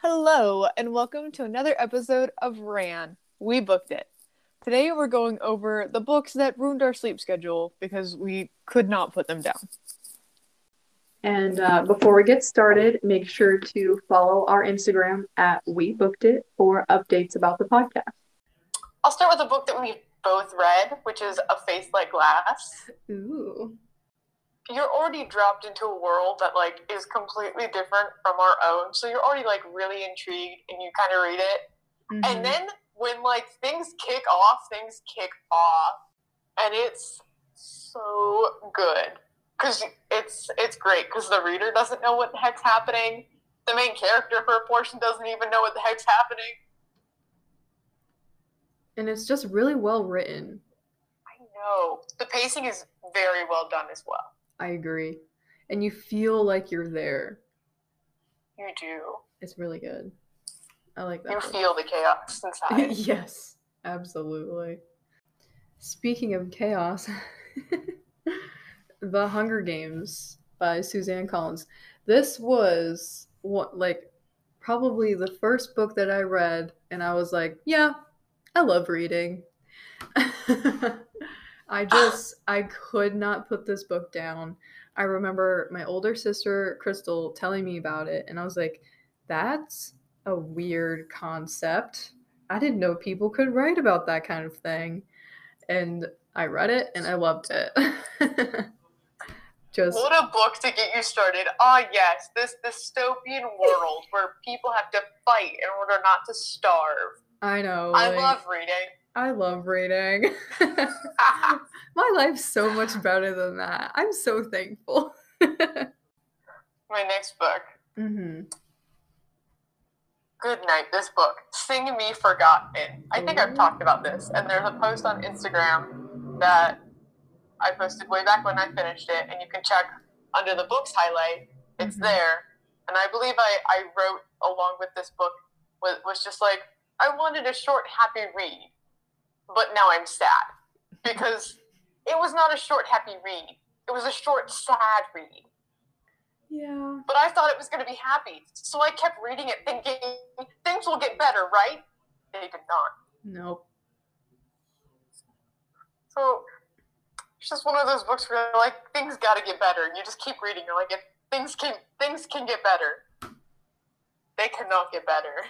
Hello, and welcome to another episode of Ran. We booked it. Today we're going over the books that ruined our sleep schedule because we could not put them down. And uh, before we get started, make sure to follow our Instagram at We Booked It for updates about the podcast. I'll start with a book that we both read, which is A Face Like Glass. Ooh. You're already dropped into a world that like is completely different from our own, so you're already like really intrigued and you kind of read it. Mm-hmm. And then when like things kick off, things kick off, and it's so good because it's it's great because the reader doesn't know what the heck's happening. The main character for a portion doesn't even know what the heck's happening. and it's just really well written. I know the pacing is very well done as well. I agree. And you feel like you're there. You do. It's really good. I like that. You book. feel the chaos inside. yes, absolutely. Speaking of chaos, The Hunger Games by Suzanne Collins. This was what like probably the first book that I read and I was like, yeah, I love reading. I just I could not put this book down. I remember my older sister Crystal telling me about it and I was like, that's a weird concept. I didn't know people could write about that kind of thing. And I read it and I loved it. Just What a book to get you started. Ah, yes, this dystopian world where people have to fight in order not to starve. I know. I like, love reading. I love reading. My life's so much better than that. I'm so thankful. My next book. hmm Good night, this book. Sing Me Forgotten. I think I've talked about this, and there's a post on Instagram that I posted way back when I finished it, and you can check under the books highlight. It's Mhm. there. And I believe I, I wrote along with this book was, was just like, I wanted a short, happy read, but now I'm sad because it was not a short, happy read. It was a short, sad read. Yeah. But I thought it was going to be happy. So I kept reading it thinking things will get better, right? They did not. Nope. So it's just one of those books where like things got to get better. and You just keep reading. You're like, if things can things can get better. They cannot get better.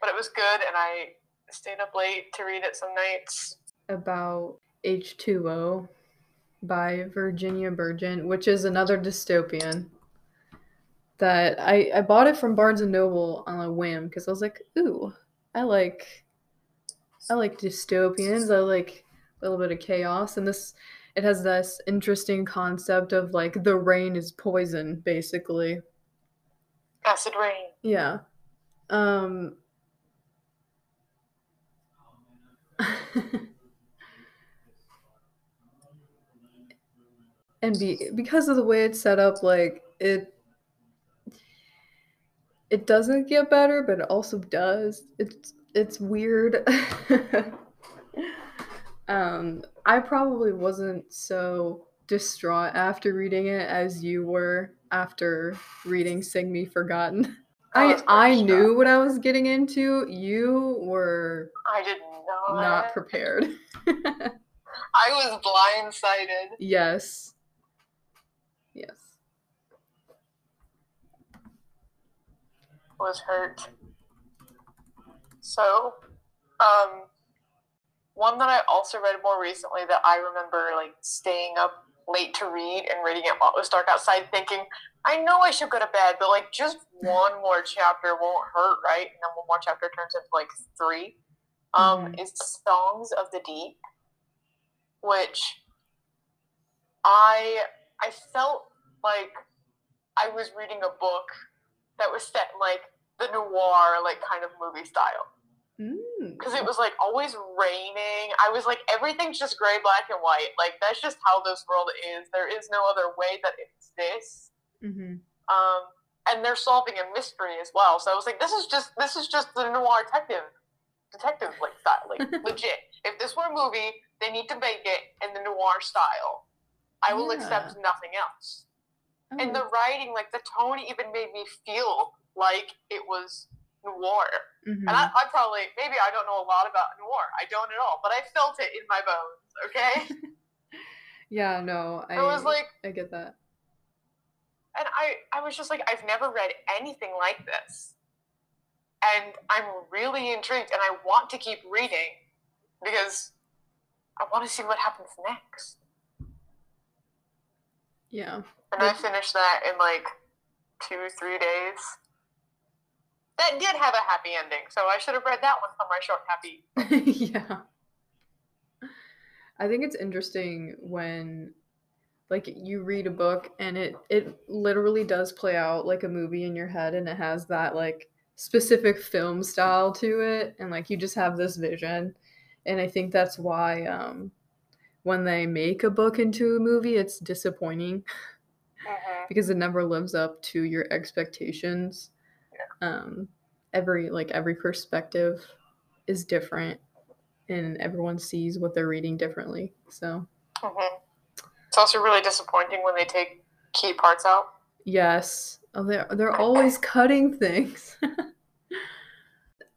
But it was good, and I stayed up late to read it some nights. About H2O by Virginia Bergin, which is another dystopian. That I, I bought it from Barnes and Noble on a whim because I was like, ooh, I like I like dystopians. I like a little bit of chaos, and this it has this interesting concept of like the rain is poison, basically. Acid rain. Yeah. Um and be because of the way it's set up like it it doesn't get better but it also does. It's it's weird. Um i probably wasn't so distraught after reading it as you were after reading sing me forgotten. I i i knew what i was getting into. You were I did not. not prepared I was blindsided. yes yes was hurt. So, um, one that I also read more recently that I remember like staying up late to read and reading it while it was dark outside, thinking, I know I should go to bed, but like just one more chapter won't hurt, right? And then one more chapter turns into like three. Um, Mhm. is Songs of the Deep, which I I felt like I was reading a book that was set in like the noir like kind of movie style. Mm. because it was like always raining. I was like everything's just gray black and white. Like that's just how this world is. There is no other way that it's this hmm um and they're solving a mystery as well. So i was like this is just this is just the noir detective detective like style like legit if this were a movie they need to make it in the noir style i will Yeah. accept nothing else Oh, and the writing like the tone even made me feel like it was noir. Mhm. And I, I probably, maybe I don't know a lot about noir. I don't at all, but I felt it in my bones, okay? yeah, no, I I was like, I get that. and I, I was just like, I've never read anything like this. And I'm really intrigued and I want to keep reading because I want to see what happens next. Yeah. And I finished that in like two, three days. That did have a happy ending, so I should have read that one for my short happy. yeah. I think it's interesting when like you read a book and it it literally does play out like a movie in your head and it has that like specific film style to it and like you just have this vision and I think that's why um when they make a book into a movie it's disappointing because it never lives up to your expectations. Um, every like every perspective is different, and everyone sees what they're reading differently. So hmm It's also really disappointing when they take key parts out. yes, oh, they're they're always cutting things.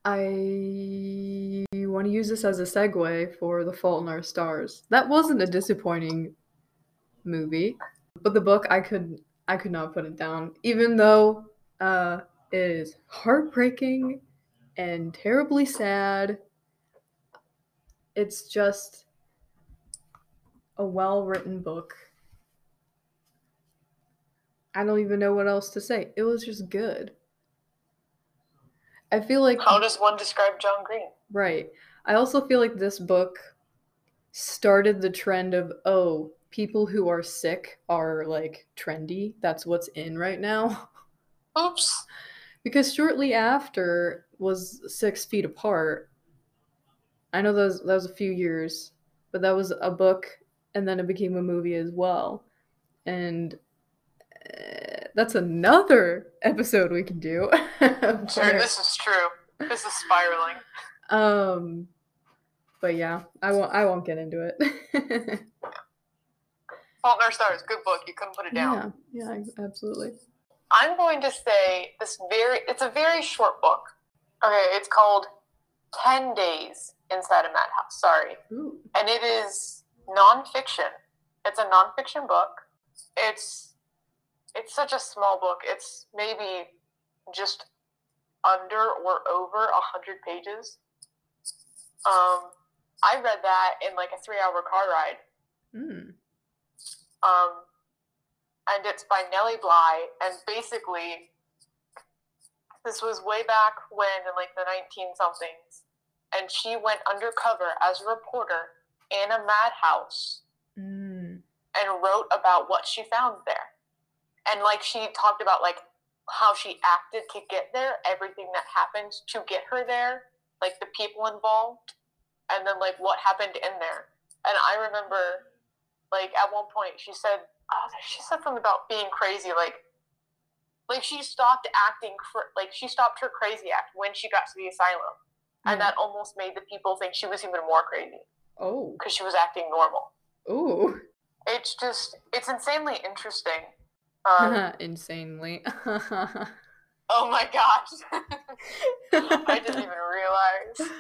I want to use this as a segue for The Fault in Our Stars. That wasn't a disappointing movie, but the book I could I could not put it down, even though uh, it is heartbreaking and terribly sad. It's just a well written book. I don't even know what else to say. It was just good. I feel like How does one describe John Green? Right. I also feel like this book started the trend of, oh, people who are sick are like trendy. That's what's in right now. Oops. because shortly after was Six Feet Apart. I know that was, that was a few years, but that was a book and then it became a movie as well. And that's another episode we can do. Sure, this is true. This is spiraling. Um, but yeah, I won't. I won't get into it. Fault in Our Stars, good book. You couldn't put it down. yeah, yeah, absolutely. I'm going to say this very. It's a very short book. Okay, it's called Ten Days Inside a Madhouse. Sorry, Ooh. and it is nonfiction. It's a nonfiction book. It's it's such a small book. It's maybe just under or over a hundred pages. Um, I read that in like a three-hour car ride. Mm. Um, and it's by Nellie Bly. And basically, this was way back when, in like the 19 somethings. And she went undercover as a reporter in a madhouse Mm. and wrote about what she found there. And like she talked about like how she acted to get there, everything that happened to get her there, like the people involved, and then like what happened in there. And I remember like at one point she said oh, she said something about being crazy like like she stopped acting cr- like she stopped her crazy act when she got to the asylum and mm. that almost made the people think she was even more crazy Oh. because she was acting normal Ooh. it's just it's insanely interesting um, Insanely. oh my gosh i didn't even realize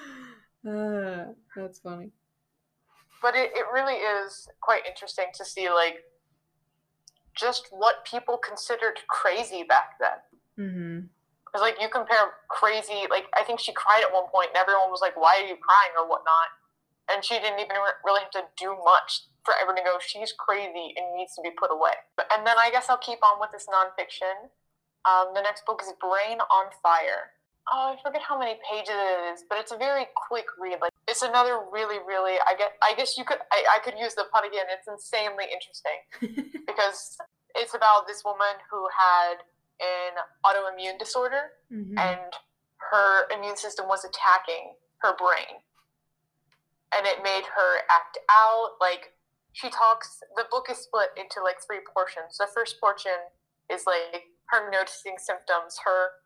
Uh, that's funny. but it, it really is quite interesting to see like just what people considered crazy back then Mm-hmm. because like you compare crazy like i think she cried at one point and everyone was like why are you crying or whatnot and she didn't even re- really have to do much for everyone to go. She's crazy and needs to be put away. And then i guess i'll keep on with this nonfiction. Um, the next book is brain on fire. Oh i forget how many pages it is but it's a very quick read. Like it's another really really i get i guess you could I, I could use the pun again. It's insanely interesting because it's about this woman who had an autoimmune disorder Mhm. and her immune system was attacking her brain and it made her act out. Like she talks the book is split into like three portions. The first portion is like her noticing symptoms her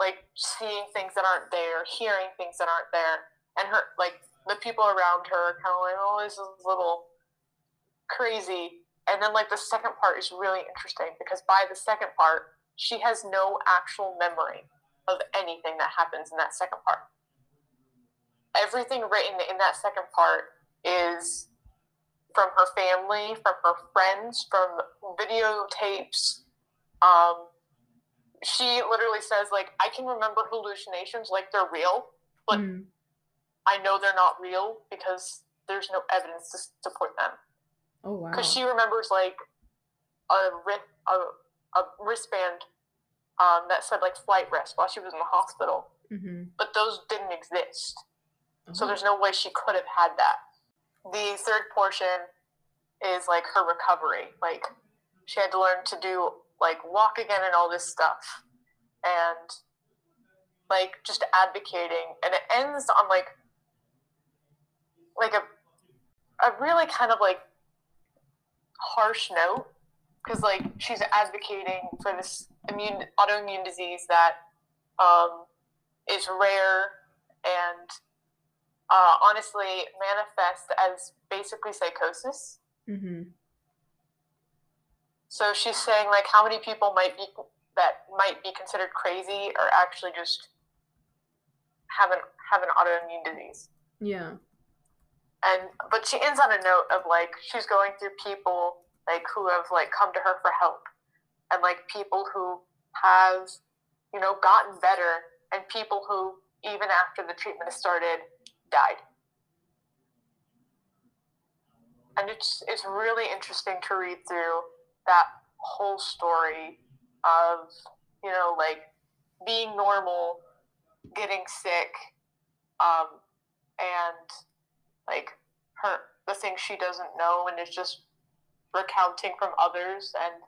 like seeing things that aren't there hearing things that aren't there and her like the people around her kind of like oh this is a little crazy. And then like the second part is really interesting because by the second part she has no actual memory of anything that happens in that second part. Everything written in that second part is from her family, from her friends, from videotapes. Um, she literally says, like, I can remember hallucinations like they're real, but Mm. I know they're not real because there's no evidence to support them. Oh wow. Because she remembers like a, a, a wristband um, that said like flight risk while she was in the hospital, mm-hmm. but those didn't exist. So Oh. there's no way she could have had that. The third portion is like her recovery. Like she had to learn to do like walk again and all this stuff. And like just advocating and it ends on like like a a really kind of like harsh note because like she's advocating for this immune autoimmune disease that um, is rare and uh, honestly manifest as basically psychosis. Mm-hmm. So she's saying like how many people might be that might be considered crazy or actually just have an have an autoimmune disease. Yeah. And but she ends on a note of like she's going through people like who have like come to her for help and like people who have you know gotten better and people who even after the treatment has started died. And it's it's really interesting to read through that whole story of you know like being normal, getting sick, um, and like her the things she doesn't know and is just recounting from others and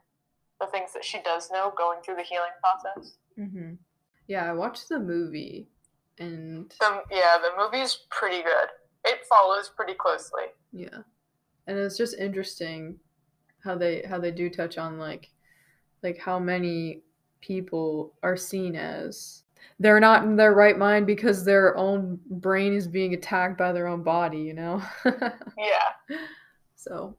the things that she does know going through the healing process. Mm-hmm. Yeah, I watched the movie and The, yeah, the movie's pretty good. It follows pretty closely. yeah. And it's just interesting how they how they do touch on like like how many people are seen as they're not in their right mind because their own brain is being attacked by their own body, you know? Yeah. so,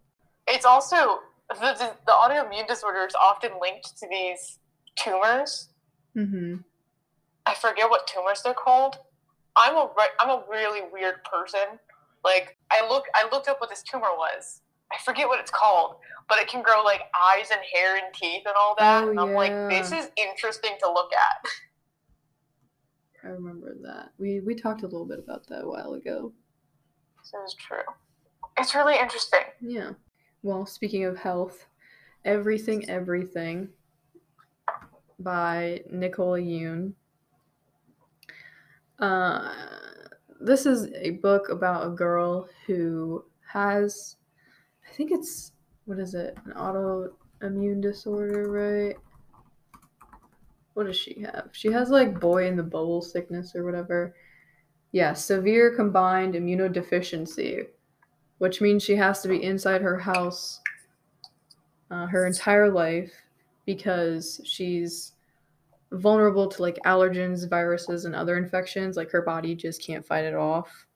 It's also the, the, the autoimmune disorder is often linked to these tumors. mhm. I forget what tumors they're called. I'm a re- I'm a really weird person. Like I look I looked up what this tumor was. I forget what it's called, but it can grow like eyes and hair and teeth and all that. Oh, and I'm like, this is interesting to look at. I remember that. We we talked a little bit about that a while ago. This is true. It's really interesting. Yeah. Well, speaking of health, Everything Everything by Nicole Yoon. Uh, this is a book about a girl who has, I think it's, what is it, an autoimmune disorder, right? What does she have? She has like boy in the bubble sickness or whatever. Yeah, severe combined immunodeficiency, which means she has to be inside her house uh, her entire life because she's vulnerable to like allergens, viruses, and other infections. Like her body just can't fight it off.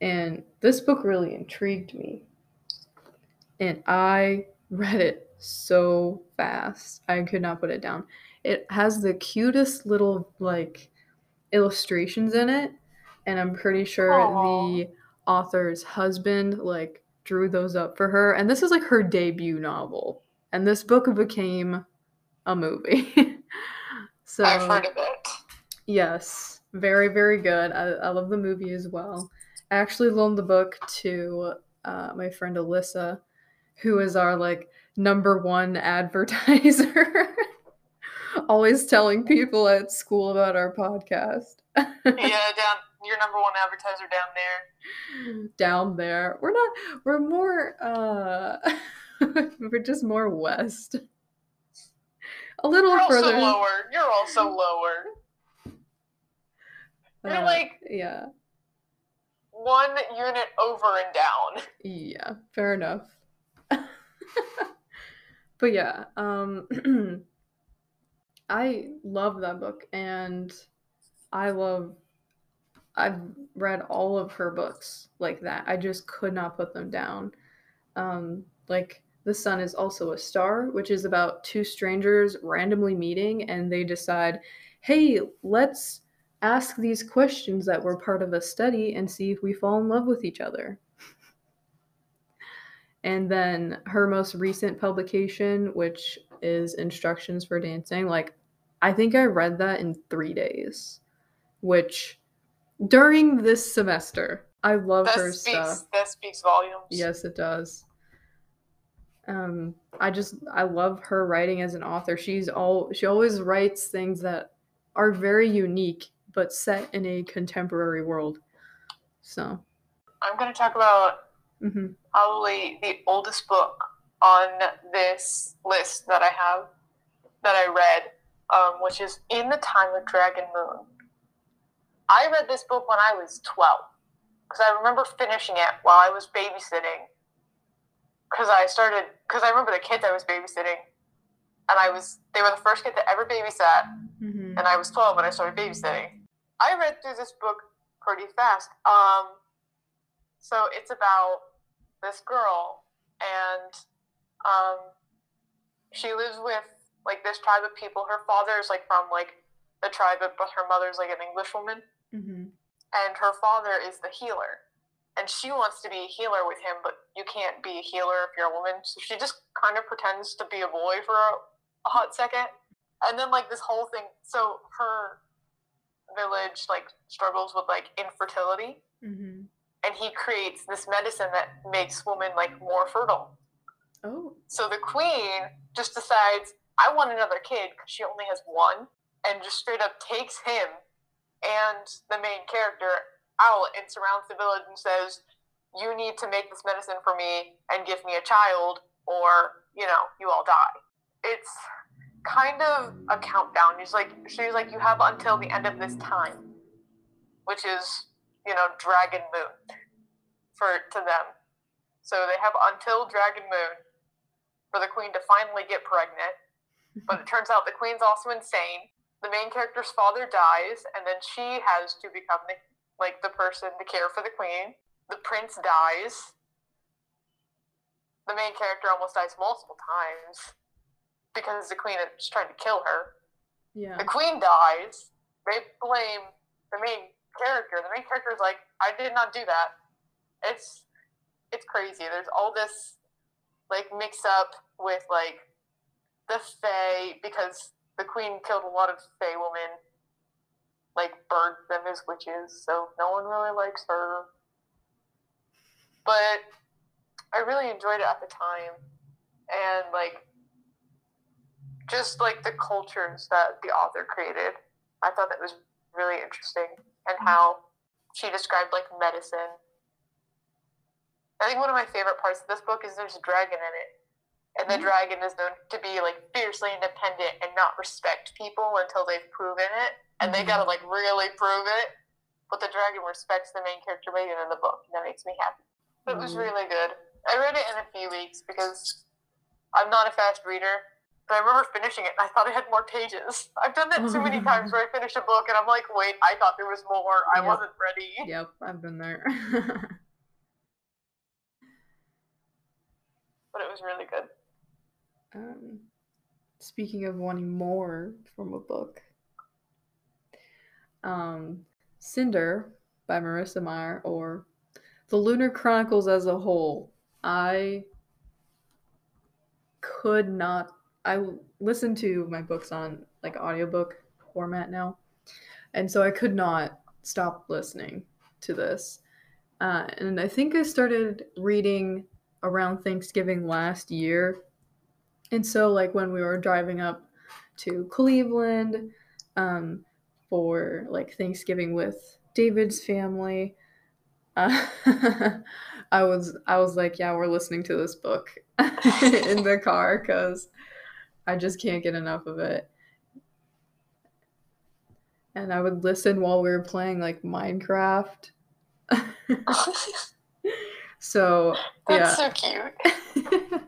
And this book really intrigued me. And I read it so fast. I could not put it down. It has the cutest little like illustrations in it. And I'm pretty sure Aw. the author's husband like drew those up for her. And this is like her debut novel. And this book became a movie. so I've heard of it. Yes, very, very good. I, I love the movie as well. I actually loaned the book to uh, my friend Alyssa, who is our like number one advertiser, always telling people at school about our podcast. yeah, down your number one advertiser down there. Down there, we're not. We're more. uh We're just more west. A little You're also lower. You're also lower. You're uh, like yeah. one unit over and down. Yeah, fair enough. but yeah, um I love that book and I love I've read all of her books like that. I just could not put them down. Um like The Sun is Also a Star, which is about two strangers randomly meeting and they decide, hey, let's ask these questions that were part of a study and see if we fall in love with each other. and then her most recent publication, which is Instructions for Dancing, like I think I read that in three days, which during this semester, I love That her speaks stuff. that speaks volumes. Yes, it does. Um, I just I love her writing as an author. She's all she always writes things that are very unique but set in a contemporary world. So, I'm gonna talk about mhm. probably the oldest book on this list that I have that I read, um, which is In the Time of Dragon Moon. I read this book when I was 12 because I remember finishing it while I was babysitting. Because I started, because I remember the kids I was babysitting, and I was, they were the first kid that ever babysat, Mhm. and I was 12 when I started babysitting. I read through this book pretty fast. Um, so it's about this girl, and um, she lives with like this tribe of people. Her father is like from like the tribe, but but her mother's like an English woman, Mhm. and her father is the healer. And she wants to be a healer with him, but you can't be a healer if you're a woman. So she just kind of pretends to be a boy for a, a hot second. And then like this whole thing so her village like struggles with like infertility Mhm. and he creates this medicine that makes women like more fertile. Oh. So the queen just decides, I want another kid because she only has one, and just straight up takes him and the main character out and surrounds the village and says, You need to make this medicine for me and give me a child, or, you know, you all die. It's kind of a countdown. She's like, she's like, You have until the end of this time, which is, you know, Dragon Moon for to them. So they have until Dragon Moon for the queen to finally get pregnant. But it turns out the queen's also insane. The main character's father dies, and then she has to become the, like the person to care for the queen. The prince dies. The main character almost dies multiple times because the queen is trying to kill her. Yeah. The queen dies. They blame the main character. The main character is like, I did not do that. It's it's crazy. There's all this like mix up with like the Fae because the queen killed a lot of Fae women, like burned them as witches, so no one really likes her. But I really enjoyed it at the time. And like just like the cultures that the author created. I thought that was really interesting and how she described like medicine. I think one of my favorite parts of this book is there's a dragon in it. And the Mhm. dragon is known to be like fiercely independent and not respect people until they've proven it. And they Mhm. gotta like really prove it. But the dragon respects the main character Megan in the book, and that makes me happy. It was Mhm. really good. I read it in a few weeks because I'm not a fast reader. But I remember finishing it and I thought it had more pages. I've done that too many times where I finish a book and I'm like, wait, I thought there was more. I Yep. wasn't ready. Yep, I've been there. But it was really good. um, speaking of wanting more from a book, um, Cinder by Marissa Meyer or The Lunar Chronicles as a whole. I could not. I listen to my books on like audiobook format now, and so I could not stop listening to this. Uh, and I think I started reading around Thanksgiving last year. And so, like, when we were driving up to Cleveland um, for like Thanksgiving with David's family, uh, I was I was like, yeah, we're listening to this book in the car because I just can't get enough of it. And I would listen while we were playing like Minecraft. so That's yeah. so cute.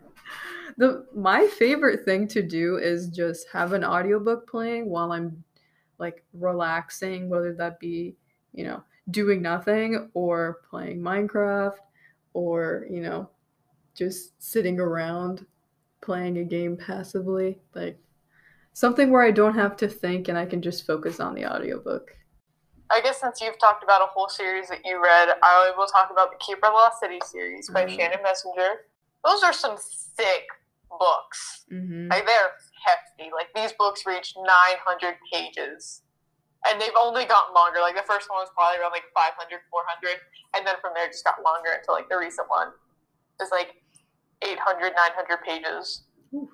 the my favorite thing to do is just have an audiobook playing while I'm like relaxing, whether that be, you know, doing nothing or playing Minecraft or, you know, just sitting around playing a game passively. Like something where I don't have to think and I can just focus on the audiobook. I guess since you've talked about a whole series that you read, I will talk about the Keeper of the Lost City series by Mhm. Shannon Messenger. Those are some thick books. Mm-hmm. Like they're hefty. Like these books reach 900 pages. And they've only gotten longer. Like the first one was probably around like 500, 400. And then from there it just got longer until like the recent one is like 800, 900 pages. Oof.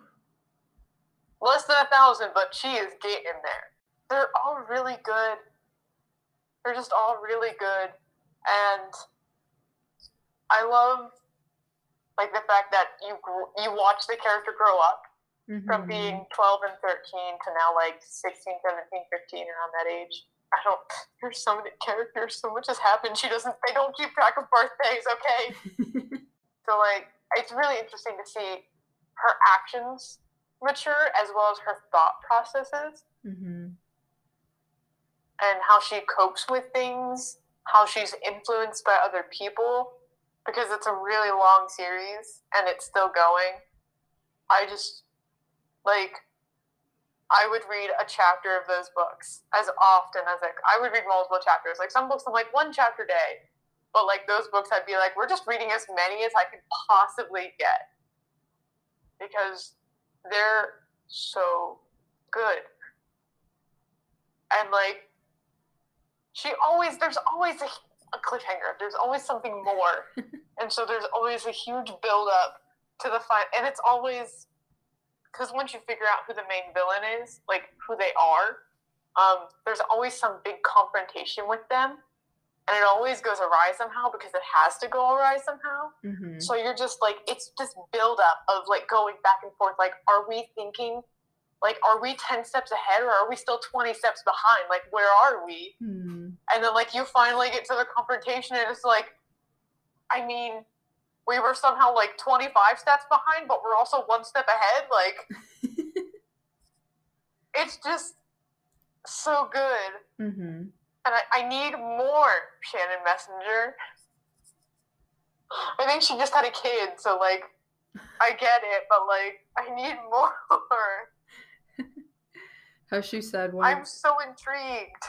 Less than a thousand, but she is getting there. They're all really good. They're just all really good. And I love like the fact that you you watch the character grow up Mm-hmm. from being 12 and 13 to now like 16 17 15 around that age. I don't there's so many characters so much has happened. She doesn't they don't keep track of birthdays okay? So like it's really interesting to see her actions mature as well as her thought processes. Mm-hmm. and how she copes with things how she's influenced by other people because it's a really long series and it's still going i just like I would read a chapter of those books as often as like I would read multiple chapters. Like some books I'm like one chapter day. But like those books I'd be like, we're just reading as many as I could possibly get. Because they're so good. And like she always there's always a, a cliffhanger. There's always something more. and so there's always a huge build up to the fight and it's always because once you figure out who the main villain is, like who they are, um, there's always some big confrontation with them, and it always goes awry somehow because it has to go awry somehow. Mm-hmm. So you're just like it's just build up of like going back and forth. Like, are we thinking? Like, are we ten steps ahead or are we still twenty steps behind? Like, where are we? Mm-hmm. And then like you finally get to the confrontation, and it's like, I mean, we were somehow like 25 steps behind, but we're also one step ahead. Like, it's just so good. mm-hmm. And I, I need more Shannon Messenger. I think she just had a kid, so like, I get it, but like, I need more. Has she said when? I'm so intrigued.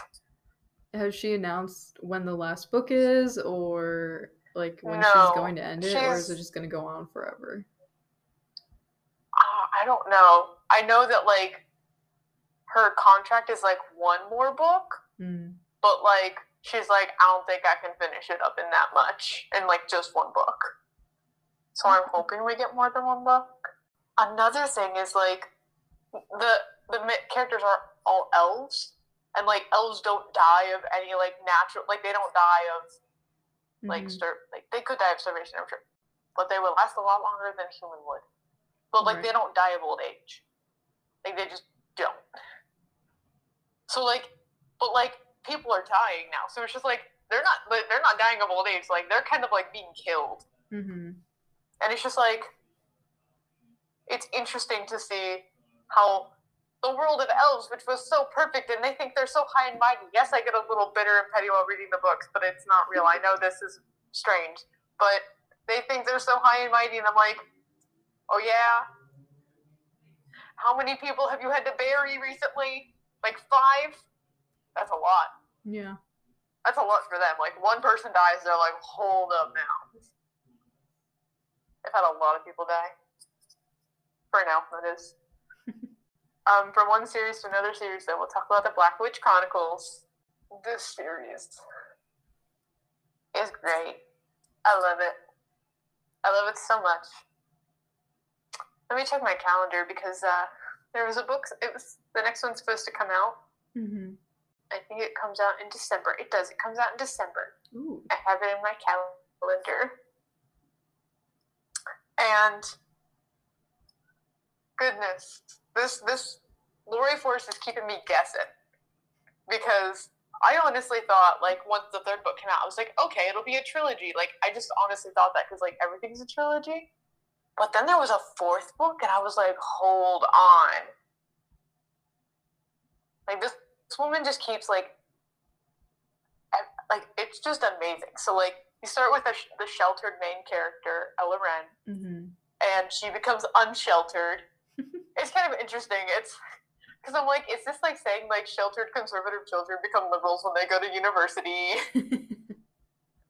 Has she announced when the last book is, or like when No, she's going to end it, or is it just going to go on forever? Uh, I don't know. I know that like, her contract is like one more book. Mm. but like she's like i don't think i can finish it up in that much in like just one book so i'm hoping we get more than one book another thing is like the the characters are all elves. And like elves don't die of any like natural like they don't die of like Mhm. star like they could die of starvation i'm sure. But they would last a lot longer than a human would. But like Right. they don't die of old age. Like they just don't. So like but like people are dying now. So it's just like they're not like, they're not dying of old age. Like they're kind of like being killed. Mhm. and it's just like it's interesting to see how the world of elves which was so perfect and they think they're so high and mighty yes i get a little bitter and petty while reading the books but it's not real i know this is strange but they think they're so high and mighty and i'm like oh yeah how many people have you had to bury recently like five that's a lot Yeah. that's a lot for them. Like one person dies, they're like, hold up now. I've had a lot of people die. For now, that is. Um, from one series to another series, though, we'll talk about the Black Witch Chronicles. This series is great. I love it. I love it so much. Let me check my calendar because uh, there was a book. It was the next one's supposed to come out. Mm-hmm. I think it comes out in December. It does. It comes out in December. Ooh. I have it in my calendar. And goodness, this this Laurie Forest is keeping me guessing because I honestly thought like once the third book came out, I was like, okay, it'll be a trilogy. Like I just honestly thought that because like everything's a trilogy. But then there was a fourth book, and I was like, hold on. Like this, this woman just keeps like. Like it's just amazing. So like you start with the, the sheltered main character Elloren, Mm-hmm. and she becomes unsheltered. It's kind of interesting. It's because I'm like, is this like saying like sheltered conservative children become liberals when they go to university?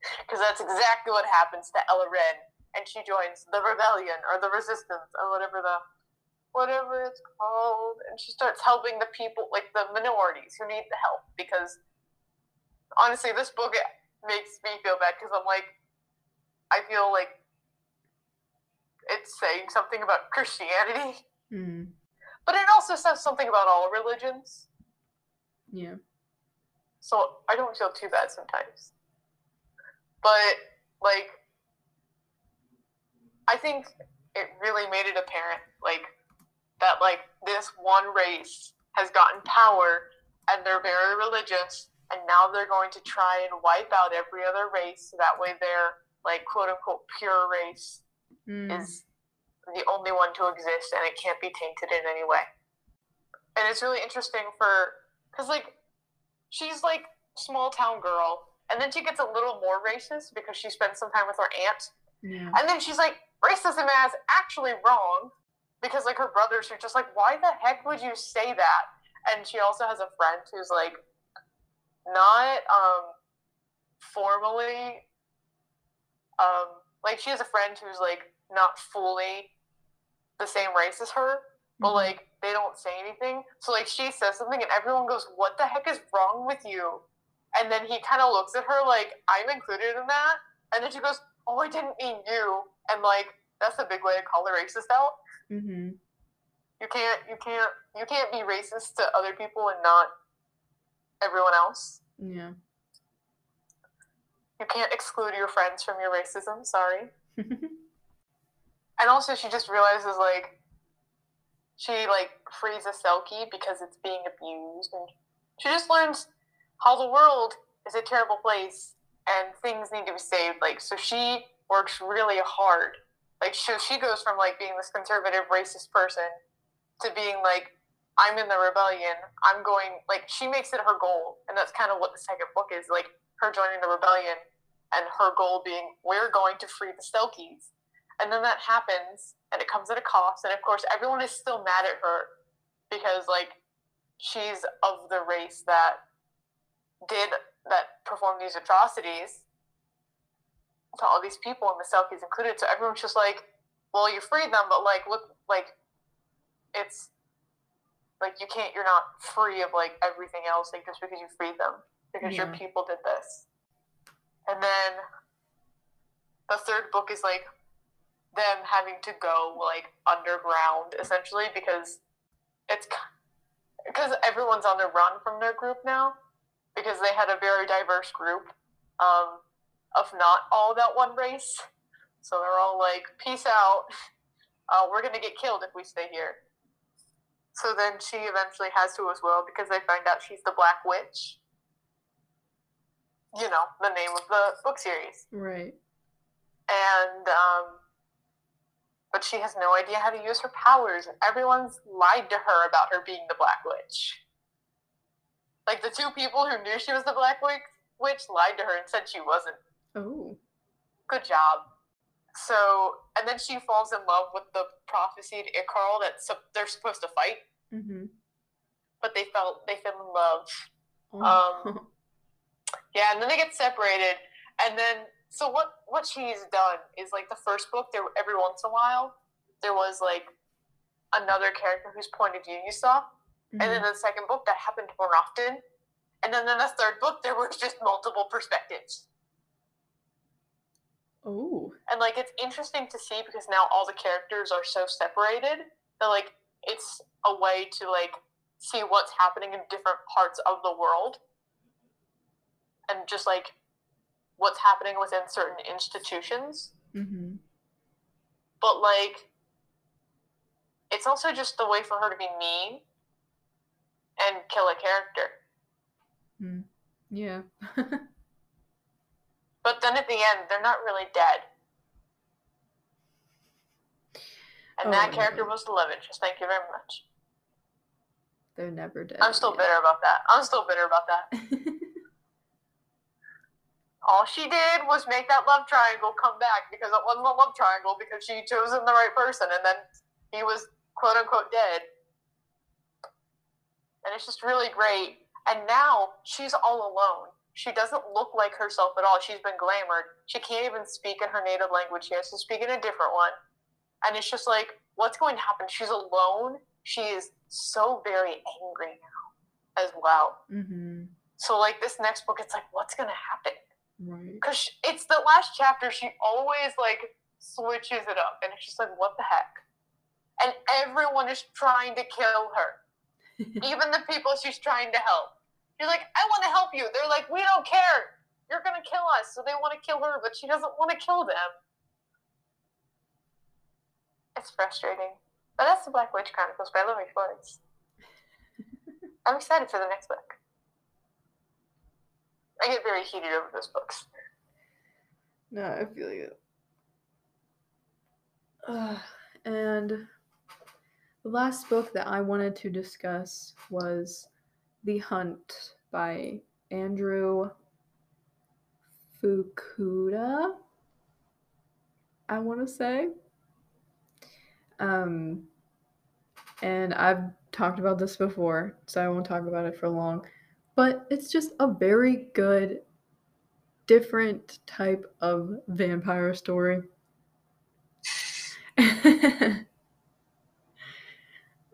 Because that's exactly what happens to Elloren, and she joins the rebellion or the resistance or whatever the whatever it's called, and she starts helping the people like the minorities who need the help. Because honestly, this book makes me feel bad because I'm like, I feel like it's saying something about Christianity, mm. but it also says something about all religions. Yeah. So I don't feel too bad sometimes. But like I think it really made it apparent like that like this one race has gotten power and they're very religious and now they're going to try and wipe out every other race so that way their like quote unquote pure race Mm. is the only one to exist and it can't be tainted in any way. And it's really interesting for because like she's like small town girl and then she gets a little more racist because she spends some time with her aunt Yeah. and then she's like racism is actually wrong because like her brothers are just like why the heck would you say that and she also has a friend who's like not um formally um like she has a friend who's like not fully the same race as her but Mhm. like they don't say anything. So like she says something and everyone goes what the heck is wrong with you? And then he kind of looks at her like i'm included in that. And then she goes oh i didn't mean you. And like that's a big way to call a racist out. Mm-hmm. you can't you can't you can't be racist to other people and not everyone else. Yeah. you can't exclude your friends from your racism sorry and also she just realizes like she like frees a selkie because it's being abused. And she just learns how the world is a terrible place and things need to be saved. Like so she works really hard. Like so she goes from like being this conservative racist person to being like i'm in the rebellion. I'm going like she makes it her goal. And that's kind of what the second book is like her joining the rebellion and her goal being we're going to free the selkies and then that happens and it comes at a cost and of course everyone is still mad at her because like she's of the race that did that performed these atrocities to all these people and the selkies included. So everyone's just like well you freed them but like look like it's like you can't you're not free of like everything else like just because you freed them because your people did this. And then the third book is like them having to go like underground essentially because it's because everyone's on the run from their group now because they had a very diverse group um, of not all that one race. So they're all like peace out. Uh, we're gonna get killed if we stay here. So then she eventually has to as well because they find out she's the black witch. You know the name of the book series. Right. and um, but she has no idea how to use her powers. and Everyone's lied to her about her being the Black Witch. Like the two people who knew she was the Black Witch, lied to her and said she wasn't. Oh. Good job. So, and then she falls in love with the prophesied Icaral that they're supposed to fight, Mm-hmm. but they felt they fell in love. Oh. Um, Yeah, and then they get separated, and then so what? What she's done is like the first book. There every once in a while there was like another character whose point of view you saw, and then Mhm. the second book that happened more often, and then in the third book there was just multiple perspectives. oh. And like it's interesting to see because now all the characters are so separated that like it's a way to like see what's happening in different parts of the world and just like what's happening within certain institutions. Mm-hmm. But like it's also just the way for her to be mean and kill a character. Yeah. But then at the end they're not really dead. And that Oh, character no. was the love interest. Thank you very much. They're never dead. I'm still bitter about that. I'm still bitter about that. all she did was make that love triangle come back because it wasn't a love triangle because she chosen the right person and then he was quote unquote dead. And it's just really great. And now she's all alone. She doesn't look like herself at all. She's been glamored. She can't even speak in her native language. She has to speak in a different one. And it's just like, what's going to happen? She's alone. She is so very angry now as well. Mm-hmm. So, like, this next book, it's like, what's going to happen? Right. Because it's the last chapter, she always, like, switches it up. And it's just like, what the heck? And everyone is trying to kill her. Even the people she's trying to help. She's like, I want to help you. They're like, we don't care. You're going to kill us. So they want to kill her, but she doesn't want to kill them. It's frustrating. But that's the Black Witch Chronicles by Lily Schwartz. I'm excited for the next book. I get very heated over those books. No, I feel you. Uh, and the last book that I wanted to discuss was The Hunt by Andrew Fukuda. I want to say. Um, and I've talked about this before, so I won't talk about it for long. But it's just a very good, different type of vampire story.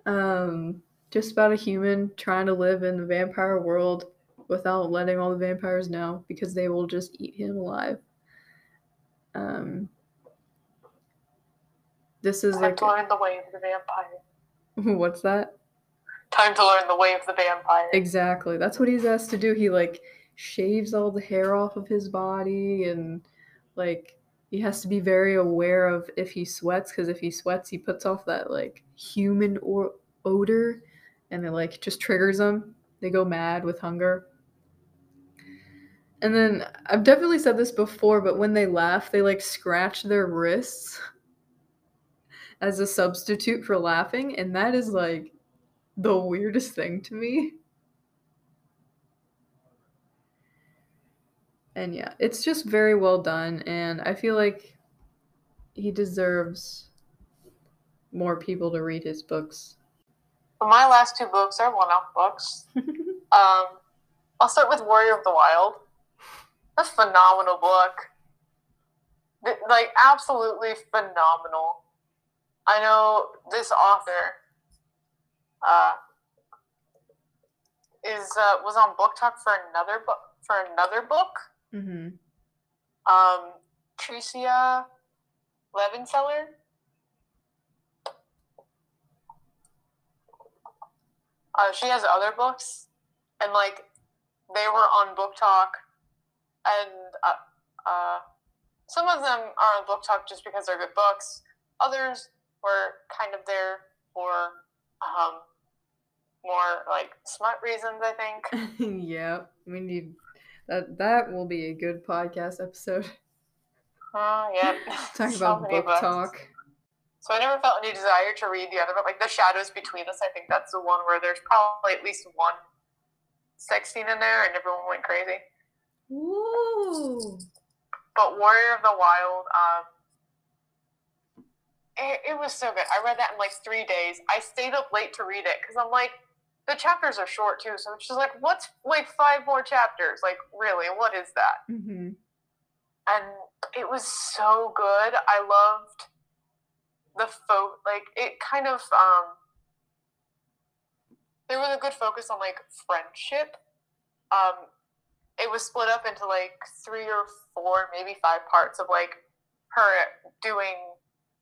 um, just about a human trying to live in the vampire world without letting all the vampires know because they will just eat him alive. Um, this is Time like the way of the vampire. what's that? Time to learn the way of the vampire. Exactly. That's what he's asked to do. He like shaves all the hair off of his body and like he has to be very aware of if he sweats because if he sweats he puts off that like human or odor and it like just triggers them. They go mad with hunger. And then I've definitely said this before, but when they laugh, they like scratch their wrists as a substitute for laughing, and that is like the weirdest thing to me. And yeah, it's just very well done, and I feel like he deserves more people to read his books. My last two books are one-off books. Um, I'll start with Warrior of the Wild. A phenomenal book. Like absolutely phenomenal. I know this author uh, is uh, was on BookTok for another book for another book. mm-hmm. Um, Tricia Levenseller. Uh, she has other books, and like they were on BookTok, and uh, uh, some of them are on BookTok just because they're good books. Others were kind of there for um, more like smart reasons, I think. yeah, we need that. That will be a good podcast episode. Uh, yeah. Talk So about book books. talk. So I never felt any desire to read the other, but like The Shadows Between Us, I think that's the one where there's probably at least one sex scene in there and everyone went crazy. Woo! But Warrior of the Wild, um, it, it was so good. I read that in like three days. I stayed up late to read it because I'm like, the chapters are short too. So it's just like, what's like five more chapters? Like, really, what is that? Mm-hmm. and it was so good. I loved the fo like it kind of um there was a good focus on like friendship. Um it was split up into like three or four, maybe five parts of like her doing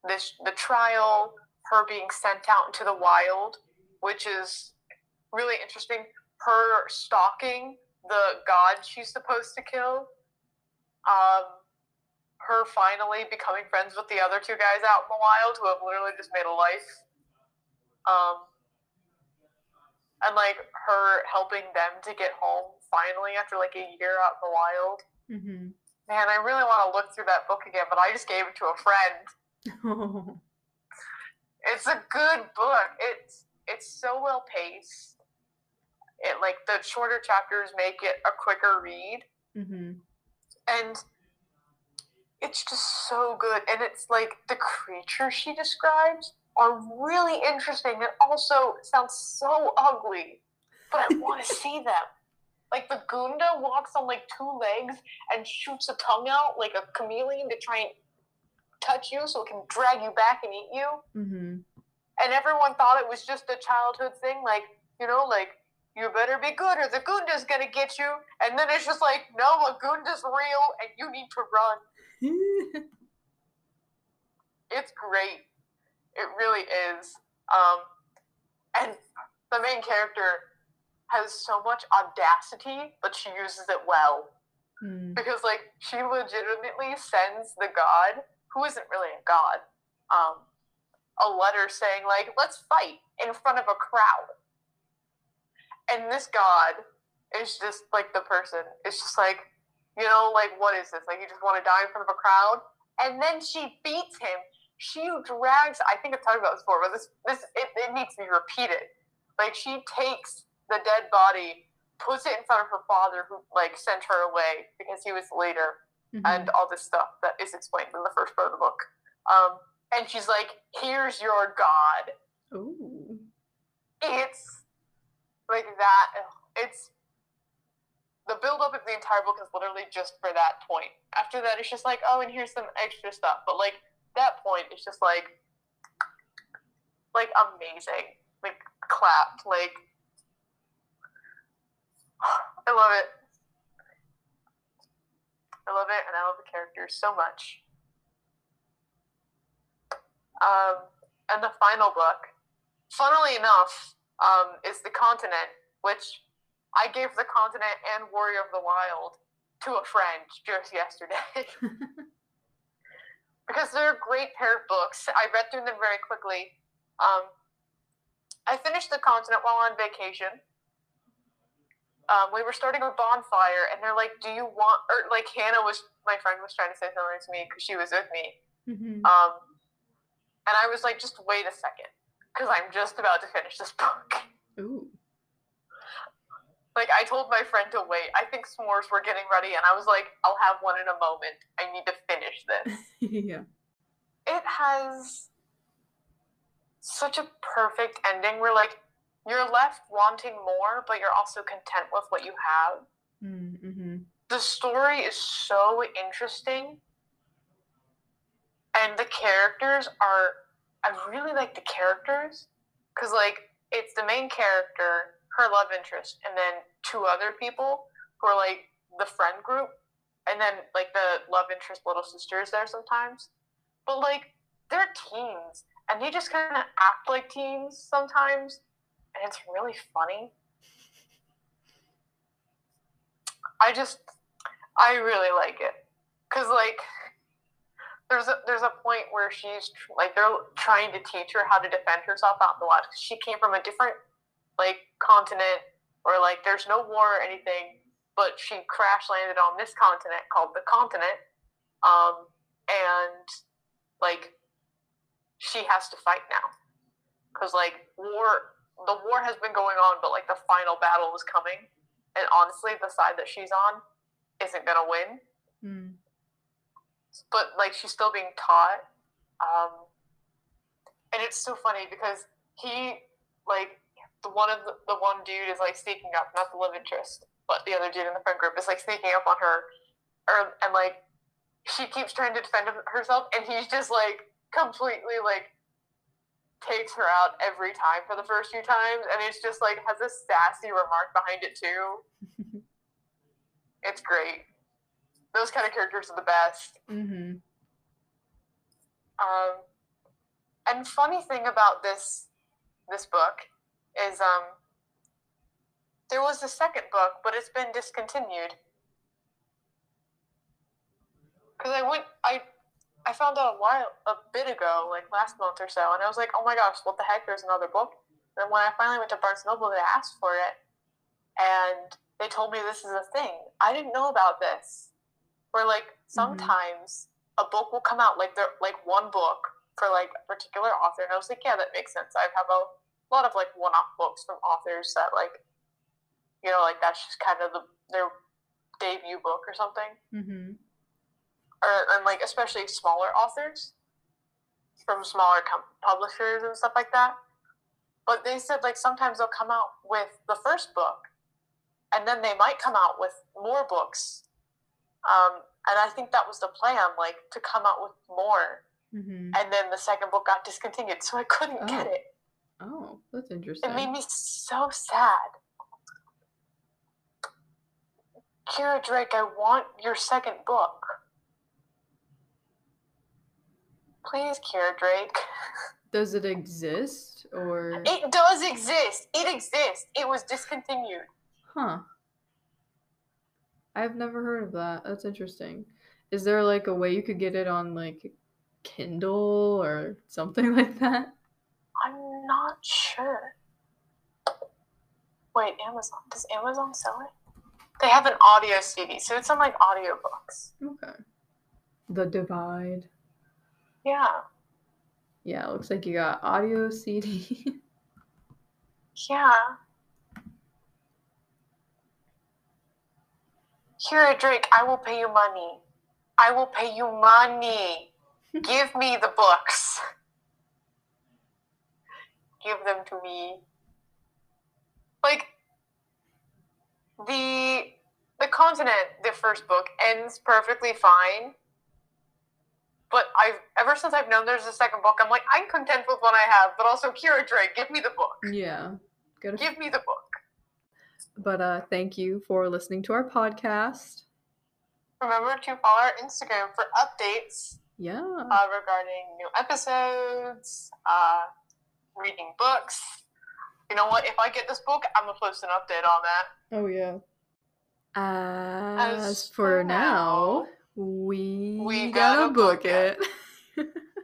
this the trial, her being sent out into the wild, which is really interesting. Her stalking the god she's supposed to kill. Um her finally becoming friends with the other two guys out in the wild who have literally just made a life. Um, and like her helping them to get home finally after like a year out in the wild. Mm-hmm. Man, I really want to look through that book again, but I just gave it to a friend. Oh. It's a good book. It's it's so well paced. It like the shorter chapters make it a quicker read. Mm-hmm. and it's just so good. And it's like the creatures she describes are really interesting and also sounds so ugly, but I want to see them. Like the Gunda walks on like two legs and shoots a tongue out like a chameleon to try and touch you so it can drag you back and eat you. Mm-hmm. And everyone thought it was just a childhood thing, like, you know, like, you better be good or the Gunda's gonna get you. And then it's just like, no, a Gunda's real and you need to run. It's great. It really is. Um, and the main character has so much audacity, but she uses it well. Mm. Because, like, she legitimately sends the god, who isn't really a god, um, a letter saying, like, let's fight in front of a crowd. And this god is just like the person. It's just like, you know, like, what is this? Like, you just want to die in front of a crowd? And then she beats him. She drags, I think I've talked about this before, but this, this it, it needs to be repeated. Like, she takes the dead body, puts it in front of her father, who, like, sent her away because he was later Mhm. and all this stuff that is explained in the first part of the book. Um, and she's like, "Here's your god." Ooh. It's like that. It's the build up of the entire book is literally just for that point. After that, it's just like, oh, and here's some extra stuff. But like that point, it's just like, like amazing, like clapped, like I love it. I love it, and I love the characters so much. Um, and the final book, funnily enough, um, is The Continent, which I gave The Continent and Warrior of the Wild to a friend just yesterday. because they're a great pair of books. I read through them very quickly. Um, I finished The Continent while on vacation. Um, we were starting a bonfire, and they're like, "Do you want?" Or like Hannah was, my friend was trying to say something to me because she was with me. Mhm. Um, and I was like, "Just wait a second, because I'm just about to finish this book." Ooh. Like I told my friend to wait. I think s'mores were getting ready, and I was like, "I'll have one in a moment. I need to finish this." yeah. it has such a perfect ending where like you're left wanting more but you're also content with what you have Mm-hmm. the story is so interesting and the characters are i really like the characters because like it's the main character her love interest and then two other people who are like the friend group and then like the love interest little sisters there sometimes. But like they're teens and they just kind of act like teens sometimes and it's really funny. I just i really like it because like there's a there's a point where she's tr- like they're trying to teach her how to defend herself out in the wild 'cause she came from a different like continent or like there's no war or anything but she crash landed on this continent called the continent um and like she has to fight now because like war the war has been going on but like the final battle is coming and honestly the side that she's on isn't gonna win Mm. But like she's still being taught um and it's so funny because he like the one of the, the one dude is like sneaking up not the love interest but the other dude in the friend group is like sneaking up on her or and like she keeps trying to defend herself and he's just like completely like takes her out every time for the first few times and it's just like has a sassy remark behind it too. It's great those kind of characters are the best Mm-hmm. um, and funny thing about this this book is um, there was a second book, but it's been discontinued. Cause I went, I, I found out a while, a bit ago, like last month or so, and I was like, oh my gosh, what the heck? There's another book. And when I finally went to Barnes Noble, they asked for it, and they told me this is a thing. I didn't know about this. Where like sometimes a book will come out like there like one book for like a particular author and I was like, yeah, that makes sense. I have a lot of like one off books from authors that like you know, like that's just kind of the their debut book or something, Mm-hmm. or and like especially smaller authors from smaller com- publishers and stuff like that. But they said like sometimes they'll come out with the first book, and then they might come out with more books. Um, and I think that was the plan, like to come out with more. Mm-hmm. And then the second book got discontinued, so I couldn't get Oh. it. Oh, that's interesting. It made me so sad. Keira Drake, I want your second book. Please, Keira Drake. Does it exist or It does exist. It exists. It was discontinued. huh? I've never heard of that. That's interesting. Is there like a way you could get it on like Kindle or something like that? I'm not sure. Wait, Amazon. Does Amazon sell it? They have an audio CD, so it's on like audiobooks. Okay. The Divide. Yeah. Yeah, it looks like you got audio CD. Yeah. Keira Drake, I will pay you money. I will pay you money. Give me the books. Give them to me. Like the the continent, the first book ends perfectly fine. But I've ever since I've known there's a second book, I'm like, I'm content with what I have, but also Keira Drake, give me the book. yeah. Give me the book. But uh thank you for listening to our podcast. Remember to follow our Instagram for updates Yeah. uh, regarding new episodes, uh, reading books. You know what? If I get this book, I'm gonna post an update on that. Oh yeah. As, As for now, now, we, we gotta, gotta book book it. it.